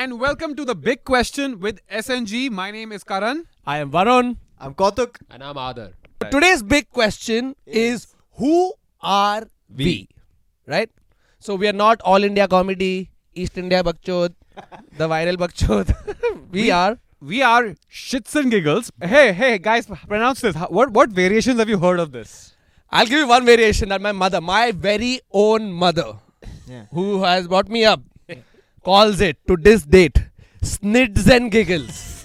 and welcome to the big question with SNG. My name is Karan. I am Varun. I'm Kautuk. And I'm Adar. Today's big question is who are we? Right? So we are not all India comedy, East India Bakchod, the viral Bakchod. we, are We are shits and giggles. Hey, hey, guys, pronounce this. What what variations have you heard of this? I'll give you one variation that my mother, my very own mother, Yeah. who has brought me up, calls it to this date snids and giggles.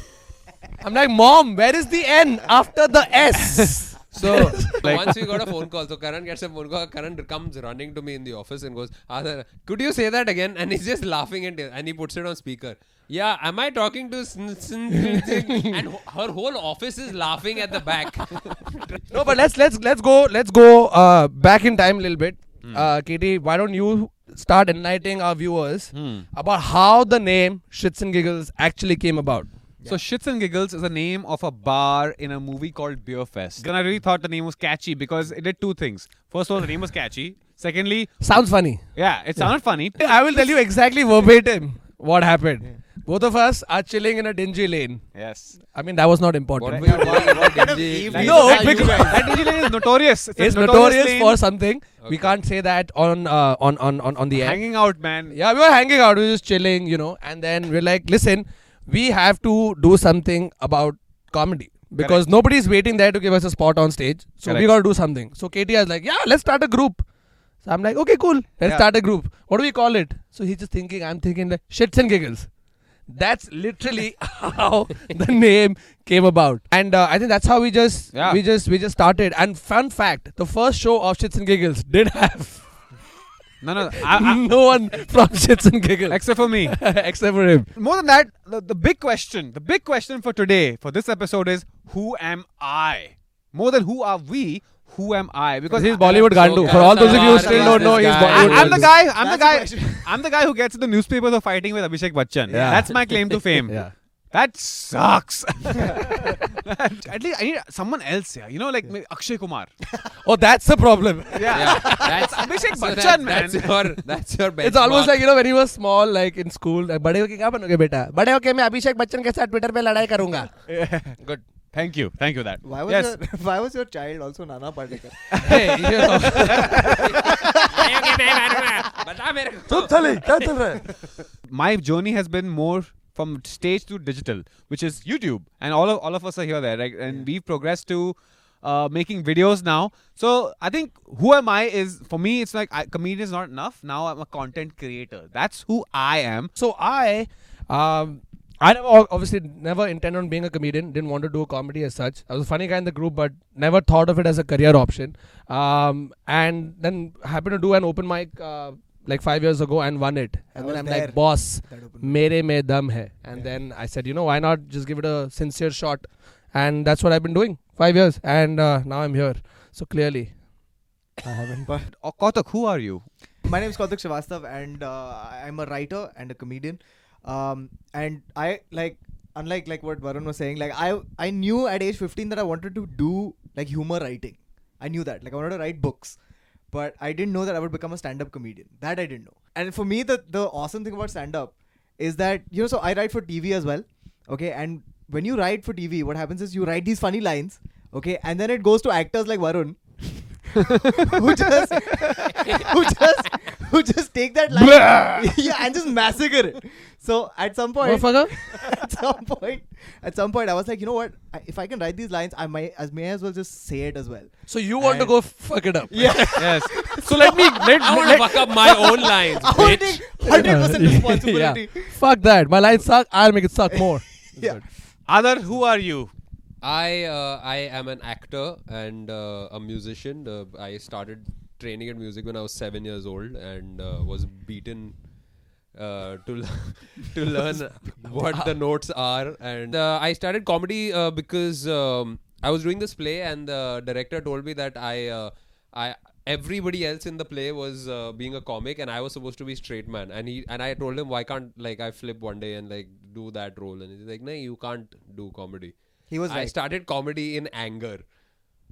I'm like, Mom, where is the N after the S? So, Like- Once we got a phone call, so Karan gets a phone call. Karan comes running to me in the office and goes, Adar, could you say that again? And he's just laughing and, and he puts it on speaker. Yeah, am I talking to sn- sn- sn- and her whole office is laughing at the back. no, but let's let's let's go let's go uh, back in time a little bit. Uh, KT, why don't you start enlightening our viewers hmm. about how the name Shits and Giggles actually came about? So Shits and Giggles is the name of a bar in a movie called Beerfest. And I really thought the name was catchy because it did two things. First of all, the name was catchy. Secondly, Sounds funny. yeah, it sounded funny. I will tell you exactly verbatim what happened. Hmm. Both of us are chilling in a dingy lane. Yes. I mean, that was not important. what, what, what did you- No, because- that dingy lane is notorious. It's, It's notorious lane. for something. We can't say that on uh, on, on on on the air. hanging out, man. Yeah, we were hanging out, we were just chilling, you know, and then we're like, listen, we have to do something about comedy because nobody's waiting there to give us a spot on stage. So we got to do something. So KT is like, yeah, let's start a group. So I'm like, okay, cool, let's Yeah. start a group. What do we call it? So he's just thinking, I'm thinking like shits and giggles. That's literally how the name came about, and uh, I think that's how we just Yeah. we just we just started. And fun fact: the first show of Shits and Giggles did have No, no. I, I, no one from Shits and Giggles except for me. except for him. More than that, the, the big question, the big question for today, for this episode is who am I? More than who are we, who am I? Because Because he's I- Bollywood Gandu. For all those of you who still don't know, he's This guy. Bollywood I, am the Gandu. guy. I'm the That's guy. the question. I'm the guy who gets in the newspapers of fighting with Abhishek Bachchan. Yeah. That's my claim to fame. Yeah. That sucks. At least I need someone else here. You know, like maybe Akshay Kumar. Oh, that's the problem. Yeah, that's Abhishek so Bachchan, that- man. That's your, that's your benchmark. It's almost like you know when you were small, like in school. Like, बड़े होके क्या बनोगे बेटा? बड़े होके मैं अभिषेक बच्चन के साथ ट्विटर पे लड़ाई करूंगा. Good. Thank you. Thank you for that. Why was yes. your, why was your child also Nana Patekar? hey, you know. My journey has been more from stage to digital, which is YouTube, and all of all of us are here there, right? and yeah. we've progressed to uh, making videos now. So I think who am I is for me. It's like I, comedian is not enough. Now I'm a content creator. That's who I am. So I um, I never obviously never intended on being a comedian. Didn't want to do comedy as such. I was a funny guy in the group, but never thought of it as a career option. Um, and then happened to do an open mic uh, like five years ago and won it. And was then I'm there. like, boss, mere mein dum hai. And then I said, you know, why not just give it a sincere shot? And that's what I've been doing five years. And uh, now I'm here. So clearly, I haven't. But Kautuk, who are you? my name is Kautuk Srivastava, and uh, I'm a writer and a comedian. Um, and I like, unlike like what Varun was saying, like I I knew at age 15 that I wanted to do like humor writing. I knew that, like I wanted to write books, but I didn't know that I would become a stand-up comedian. That I didn't know. And for me, the the awesome thing about stand-up is that you know, so I write for TV as well. Okay, and when you write for TV, what happens is you write these funny lines. Okay, and then it goes to actors like Varun. who just who just who just take that line yeah and just massacre it so at some point at some point at some point i was like you know what I, if i can write these lines i might as may as well just say it as well So you want to go fuck it up? yeah yes. So let me let, I want let, to fuck up my own lines, i want bitch. take 100% responsibility yeah. Fuck that. My lines suck. I'll make it suck more. yeah. Adar, who are you? I uh, I am an actor and uh, a musician. Uh, I started training in music when I was seven years old and uh, was beaten uh, to to learn what the notes are. And uh, I started comedy uh, because um, I was doing this play and the director told me that I uh, I everybody else in the play was uh, being a comic and I was supposed to be straight man and he and I told him why can't like I flip one day and like do that role and he's like no you can't do comedy He was I right. started comedy in anger.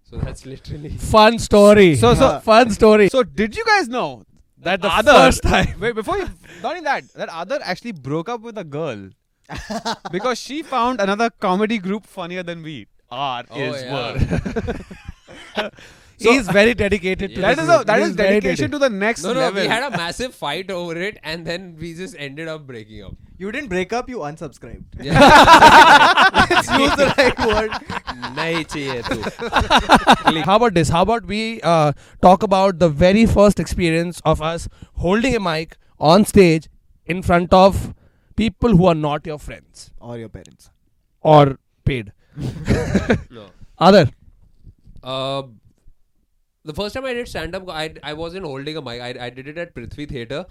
So that's literally. Fun story. So- so- fun story. So did you guys know that the Adar- first time. Wait, before you, not even that, that Adar actually broke up with a girl because she found another comedy group funnier than we. R Oh, is yeah. So, he's very dedicated to that is a, that is dedication to the next no, no, level. we had a massive fight over it, and then we just ended up breaking up. You didn't break up, you unsubscribed. Let's use the right word. How about this? How about we uh, talk about the very first experience of us holding a mic on stage in front of people who are not your friends or your parents or paid. no. Adar. Uh, the first time I did stand up, I, I wasn't holding a mic. I, I did it at Prithvi Theatre.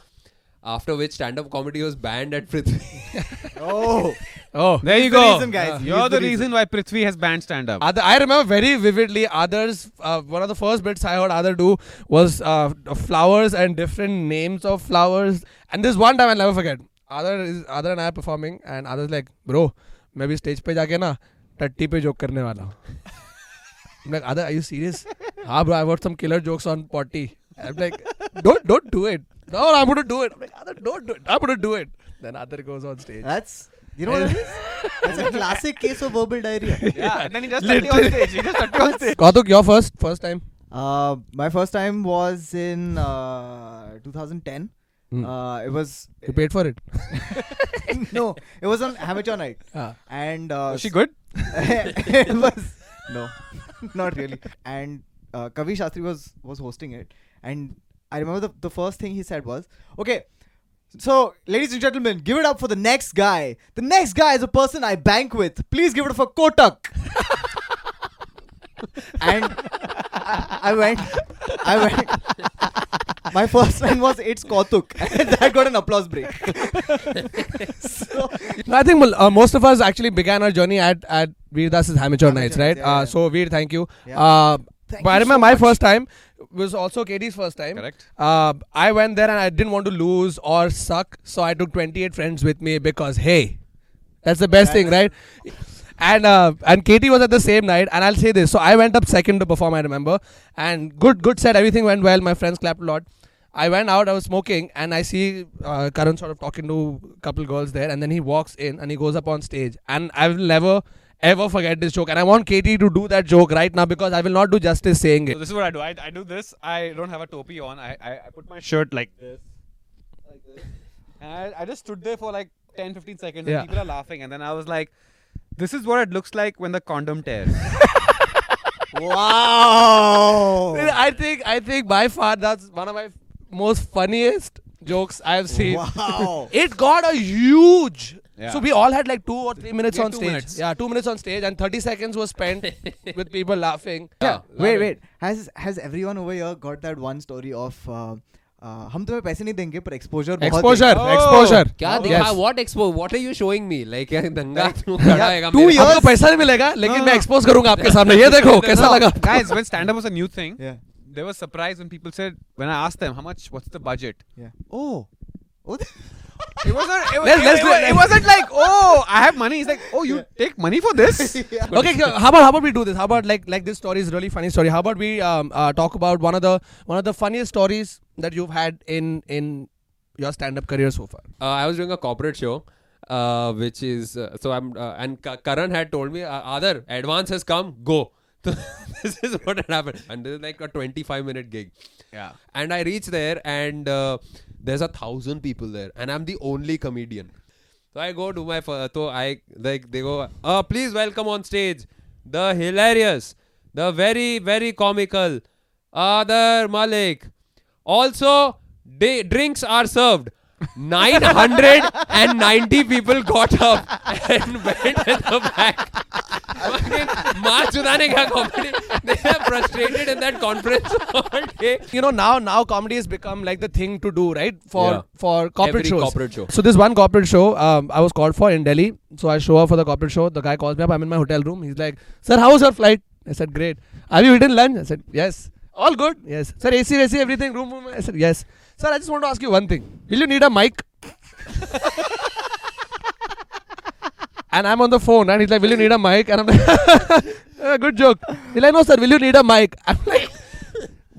After which stand up comedy was banned at Prithvi. oh, oh, there you go. reason, guys. Uh, You're the, the reason. why Prithvi has banned stand up. I remember very vividly. Others, uh, one of the first bits I heard Adar do was uh, flowers and different names of flowers. And this one time I'll never forget. Adar is Adar and I are performing, and Adar's like, bro, मैं भी page पे जाके ना टट्टी पे joke करने वाला हूँ like, Adar, are you serious? हाँ, bro, I wrote some killer jokes on potty. I'm like, don't, don't do it. No, I'm gonna do it. I'm like, Adar, don't do it. I'm gonna do it. Then Adar goes on stage. That's, you know what that is? That's a classic case of verbal diarrhea. yeah, and then he just tucked you on stage. He just tucked you on stage. Kautuk, your first, first time. Uh, my first time was in uh, 2010. Hmm. Uh, it was You paid for it. no, it was on amateur night, Ah. and uh, Was she good? it was no, not really. And uh, Kavi Shastri was was hosting it, and I remember the the first thing he said was, "Okay, so ladies and gentlemen, give it up for the next guy. The next guy is a person I bank with. Please give it up for Kotak." and I, I went, I went. My first line was "It's Kautuk," and that got an applause break. so No, I think uh, most of us actually began our journey at at Veer Das's Amateur Amateur Nights, right? yeah, uh, yeah. So Veer, thank you. Yeah. Uh, Thank but I remember so my much. first time was also KT's first time. Correct. Uh, I went there and I didn't want to lose or suck, so I took 28 friends with me because hey, that's the best thing, right? And uh, and KT was at the same night, and I'll say this. So I went up second to perform. I remember, and good good set. Everything went well. My friends clapped a lot. I went out. I was smoking, and I see uh, Karan sort of talking to a couple girls there, and then he walks in and he goes up on stage, and I will never ever forget this joke. And I want KT to do that joke right now because I will not do justice saying it. So this is what I do. I, I do this. I don't have a topi on. I, I, I put my shirt like this. Like this. And I, I just stood there for like 10, 15 seconds Yeah. and people are laughing. And then I was like, this is what it looks like when the condom tears. wow. I think I think by far that's one of my most funniest jokes I've seen. Wow. It got a huge. Yeah. So we all had like two or three minutes We had on two stage. minutes. Yeah, two minutes on stage, and thirty seconds was spent with people laughing. Yeah. Love Wait, it. wait. Has has everyone over here got that one story of uh, uh, हम तुम्हें पैसे नहीं देंगे पर exposure बहुत Exposure, देंगे? Oh. exposure. क्या Yes. दिखा what expo what are you showing me like क्या दंगा तू खड़ा है two मेरे- years. आपको पैसा नहीं मिलेगा लेकिन हाँ। मैं एक्सपोज करूंगा आपके सामने ये देखो कैसा No, लगा Guys, when stand up was a new thing, Yeah. they were surprised when people said, when I asked them, how much, what's the budget? yeah. It wasn't, it, was, Let's- it, let's it, do was, it. it wasn't like, oh, I have money. It's like, oh, you take money for this? okay, so how about how about we do this? How about like like this story is a really funny story. How about we um, uh, talk about one of the one of the funniest stories that you've had in in your stand up career so far? uh, I was doing a corporate show, uh, which is uh, so I'm uh, and Karan had told me, uh, Adar, advance has come, go. So this is what had happened, and this is like a 25 minute gig. Yeah. And I reach there, and uh, there's a thousand people there, and I'm the only comedian. So I go to my, so I like they go, uh, please welcome on stage the hilarious, the very very comical, Adar Malik. Also, day, drinks are served. 990 people got up and went at the back. they are frustrated in that conference. You know, now now comedy has become like the thing to do, right? For yeah. for corporate Every shows. Corporate show. So this one corporate show, um, I was called for in Delhi. So I show up for the corporate show. The guy calls me up. I'm in my hotel room. He's like, "Sir, how was your flight?" I said, "Great." Have you eaten lunch? I said, "Yes." All good. Yes. Sir ac ac everything room, room. I said yes. Sir i just want to ask you one thing. Will you need a mic? And i'm on the phone and he's like will you need a mic? And i'm like "Uh, good joke. He's like no sir. Will you need a mic? I'm like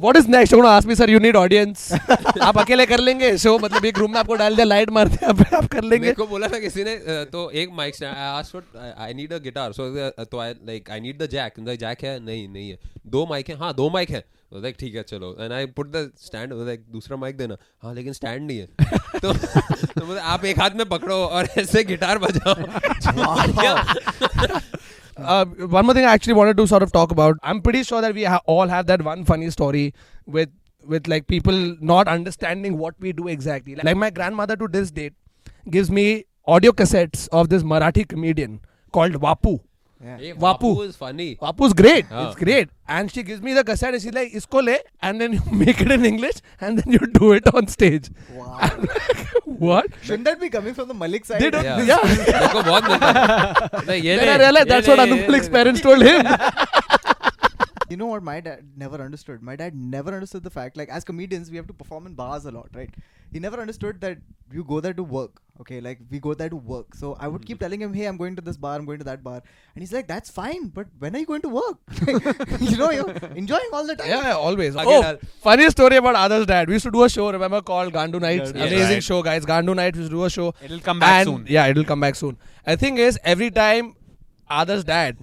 What is next? You're going to ask me, sir, you need audience. आप अकेले कर लेंगे. Show मतलब एक room में आपको डाल दिया लाइट मार दिया आप- आप कर लेंगे. मेरे को बोला था किसी ने तो एक mic stand I asked for I need a guitar so तो I like I need the jack the jack है नहीं नहीं है. दो माइक है. हाँ दो माइक है. लाइक ठीक है चलो. And I put the stand like दूसरा माइक देना. हाँ लेकिन स्टैंड नहीं है. तो तो मतलब आप एक हाथ में पकड़ो और ऐसे गिटार बजाओ. Uh, one more thing I actually wanted to sort of talk about. I'm pretty sure that we ha- all have that one funny story with with like people not understanding what we do exactly. Like my grandmother to this date gives me audio cassettes of this Marathi comedian called Vapu. Yeah. Hey, Vapu. Vapu is funny. Vapu's great. Yeah. It's great. And she gives me the cassette and she's like, Isko le, and then you make it in English and then you do it on stage. Wow. Like, what? Shouldn't that be coming from the Malik side? They don't, yeah. yeah. then I realized that's what Anu Malik's parents told him. you know what my dad never understood my dad never understood the fact like as comedians we have to perform in bars a lot right he never understood that you go there to work okay? Like, we go there to work. So I would keep mm-hmm. telling him, hey, I'm going to this bar, I'm going to that bar. And he's like, that's fine, but when are you going to work? you know, you're enjoying all the time. Yeah, yeah, always. Again, oh, I'll- funny story about Adar's dad. We used to do a show, remember, called Gandu Nights. Yes, Amazing right. show, guys. Gandu Nights, we used to do a show. It'll come back and, soon. Yeah, it'll come back soon. The thing is, every time Adar's dad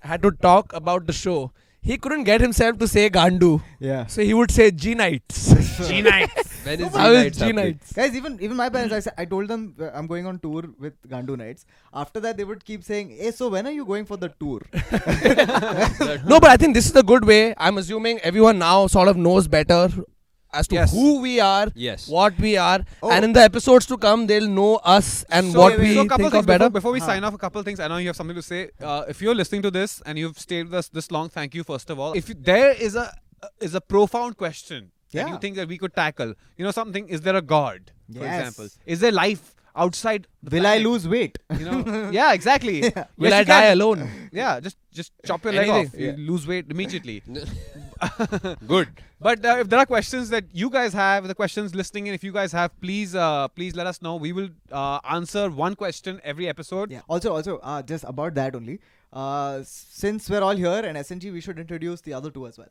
had to talk about the show, he couldn't get himself to say Gandu. Yeah. So he would say G Nights. G nights. When is How G is nights G happening? Nights? Guys, even even my parents, I, sa- I told them uh, I'm going on tour with Gandu Nights. After that, they would keep saying, "Hey, so when are you going for the tour?" No, but I think this is a good way. I'm assuming everyone now sort of knows better as to Yes. who we are, Yes. what we are, Oh. and in the episodes to come, they'll know us and so, what we so think things of better. Before, before we Huh. sign off, a couple things. I know you have something to say. Uh, if you're listening to this and you've stayed with us this long, thank you first of all. If you, there is a is a profound question that Yeah. you think that we could tackle, you know something. Is there a God, for Yes. example? Is there life outside? the Will I lose weight? You know? yeah, exactly. Yes, Will I die can. alone? Yeah, just just chop your leg off. You lose weight immediately. Good. But uh, if there are questions that you guys have, the questions listening in, if you guys have, please uh, please let us know. We will uh, answer one question every episode. Yeah. Also, also, uh, just about that only. Uh, since we're all here and SNG, we should introduce the other two as well.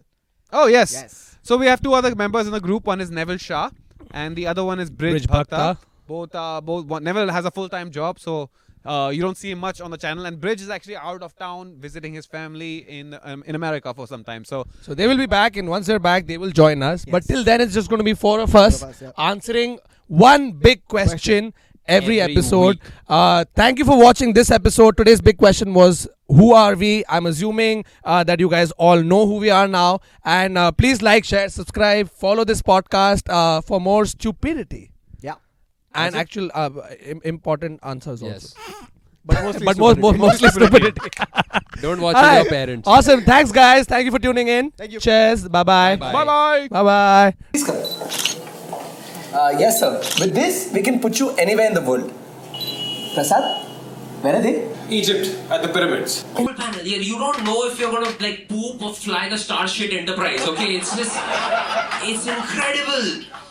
Oh yes. Yes. So we have two other members in the group. One is Neville Shah, and the other one is Bridge, Bridge Bhakta. Bhakta. Both uh, both one, Neville has a full time job, so uh, you don't see him much on the channel. And Bridge is actually out of town visiting his family in um, in America for some time. So So they will be back, and once they're back, they will join us. But till then, it's just going to be four of us Four of us, yeah. answering one big question, every, Every episode. Uh, thank you for watching this episode. Today's big question was Who are we? I'm assuming uh, that you guys all know who we are now. And uh, please like, share, subscribe, follow this podcast uh, for more stupidity Yeah. and Also- actual uh, im- important answers Yes. also. but mostly But most, most, mostly stupidity. Don't watch All with your right. parents. Awesome. Thanks, guys. Thank you for tuning in. Thank you. Cheers. Bye-bye. Bye. bye bye. Bye-bye. Please come. Uh, yes, sir. With this, we can put you anywhere in the world. Prasad, where are they? Egypt at the pyramids. Cool panel. You, you don't know if you're gonna like poop or fly the Starship Enterprise. Okay, it's just, it's incredible.